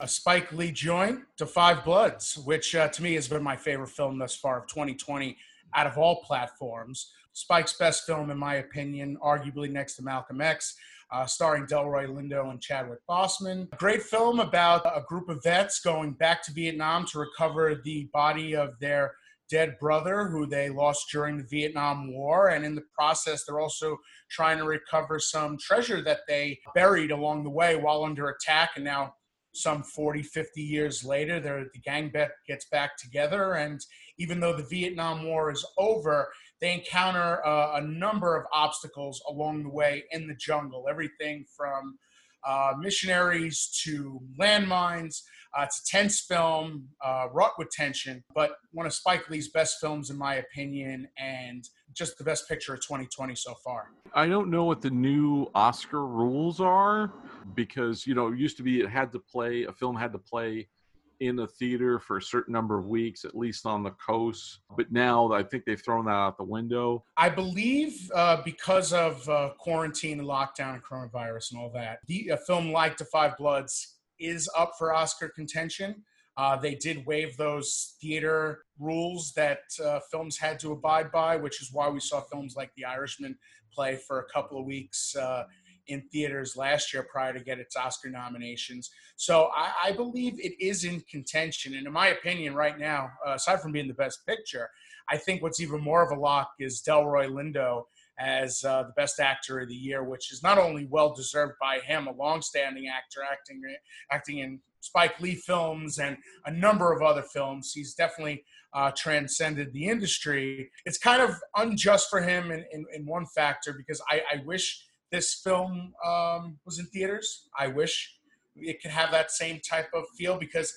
a Spike Lee joint Da Five Bloods, which uh, to me has been my favorite film thus far of 2020 out of all platforms. Spike's best film, in my opinion, arguably next to Malcolm X, uh, starring Delroy Lindo and Chadwick Boseman. A great film about a group of vets going back to Vietnam to recover the body of their dead brother who they lost during the Vietnam War. And in the process, they're also trying to recover some treasure that they buried along the way while under attack. And now, some 40, 50 years later, the gang gets back together. And even though the Vietnam War is over, they encounter uh, a number of obstacles along the way in the jungle. Everything from uh, missionaries to landmines uh, it's a tense film, uh, wrought with tension, but one of Spike Lee's best films, in my opinion, and just the best picture of 2020 so far. I don't know what the new Oscar rules are because, you know, it used to be it had to play, a film had to play in a theater for a certain number of weeks, at least on the coast. But now I think they've thrown that out the window. I believe uh, because of uh, quarantine and lockdown and coronavirus and all that, the, a film like *The Five Bloods is up for Oscar contention. Uh, they did waive those theater rules that uh, films had to abide by, which is why we saw films like The Irishman play for a couple of weeks uh, in theaters last year prior to get its Oscar nominations. So I, I, believe it is in contention. And in my opinion, right now, uh, aside from being the best picture, I think what's even more of a lock is Delroy Lindo as uh, the best actor of the year, which is not only well deserved by him, a long-standing actor acting acting in Spike Lee films and a number of other films. He's definitely uh, transcended the industry. It's kind of unjust for him in, in, in one factor because I, I wish this film um, was in theaters. I wish it could have that same type of feel because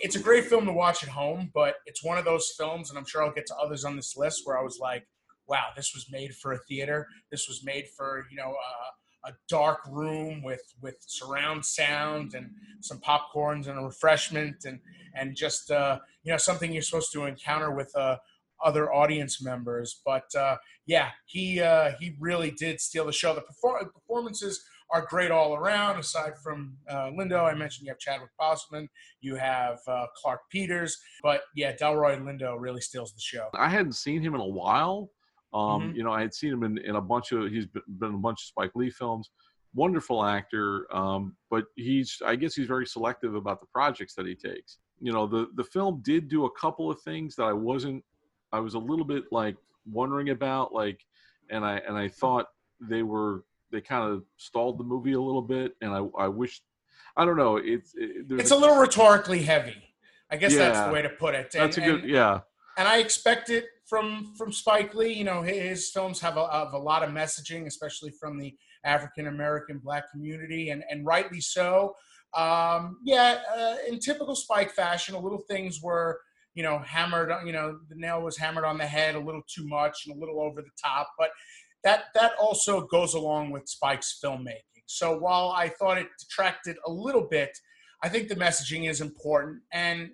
it's a great film to watch at home, but it's one of those films, and I'm sure I'll get to others on this list where I was like, wow, this was made for a theater. This was made for you know uh, a dark room with with surround sound and some popcorns and a refreshment and and just uh, you know something you're supposed to encounter with uh, other audience members. But uh, yeah, he uh, he really did steal the show. The perform- performances are great all around. Aside from uh, Lindo, I mentioned you have Chadwick Boseman, you have uh, Clarke Peters, but yeah, Delroy Lindo really steals the show. I hadn't seen him in a while, um, mm-hmm. You know, I had seen him in, in a bunch of he's been, been in a bunch of Spike Lee films. Wonderful actor, um, but he's I guess he's very selective about the projects that he takes. You know, the the film did do a couple of things that I wasn't. I was a little bit like wondering about, like, and I and I thought they were they kind of stalled the movie a little bit, and I I wish I don't know. It's it, it's a little rhetorically heavy. I guess yeah, that's the way to put it. And, that's a good and, yeah. And I expect it from from Spike Lee. You know, his films have a, have a lot of messaging, especially from the African American Black community, and and rightly so. Um, yeah, uh, in typical Spike fashion, a little things were you know hammered. You know, the nail was hammered on the head a little too much and a little over the top, but that that also goes along with Spike's filmmaking. So while I thought it detracted a little bit, I think the messaging is important and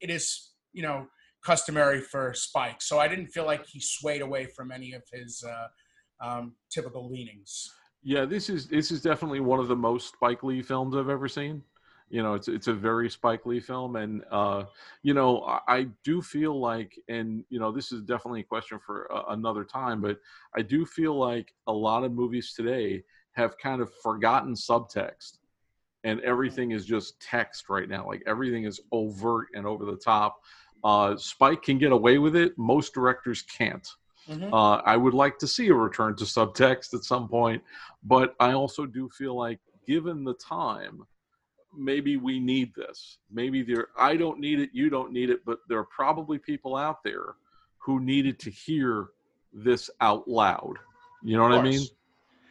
it is you know customary for Spike. So I didn't feel like he swayed away from any of his uh, um, typical leanings. Yeah, this is this is definitely one of the most Spike Lee films I've ever seen. You know, it's it's a very Spike Lee film, and uh, you know, I, I, do feel like, and you know, this is definitely a question for uh, another time, but I do feel like a lot of movies today have kind of forgotten subtext, and everything is just text right now. Like everything is overt and over the top. Uh, Spike can get away with it. Most directors can't. Mm-hmm. Uh, I would like to see a return to subtext at some point, but I also do feel like, given the time, maybe we need this. Maybe there. I don't need it. You don't need it. But there are probably people out there who needed to hear this out loud. You know what I mean?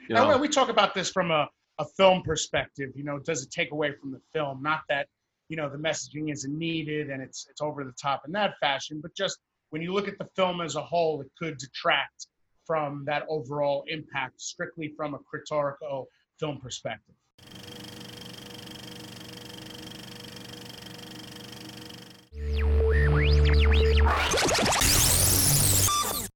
You know? we talk about this from a, a film perspective. You know, does it take away from the film? Not that you know the messaging isn't needed and it's it's over the top in that fashion but just when you look at the film as a whole it could detract from that overall impact strictly from a critical film perspective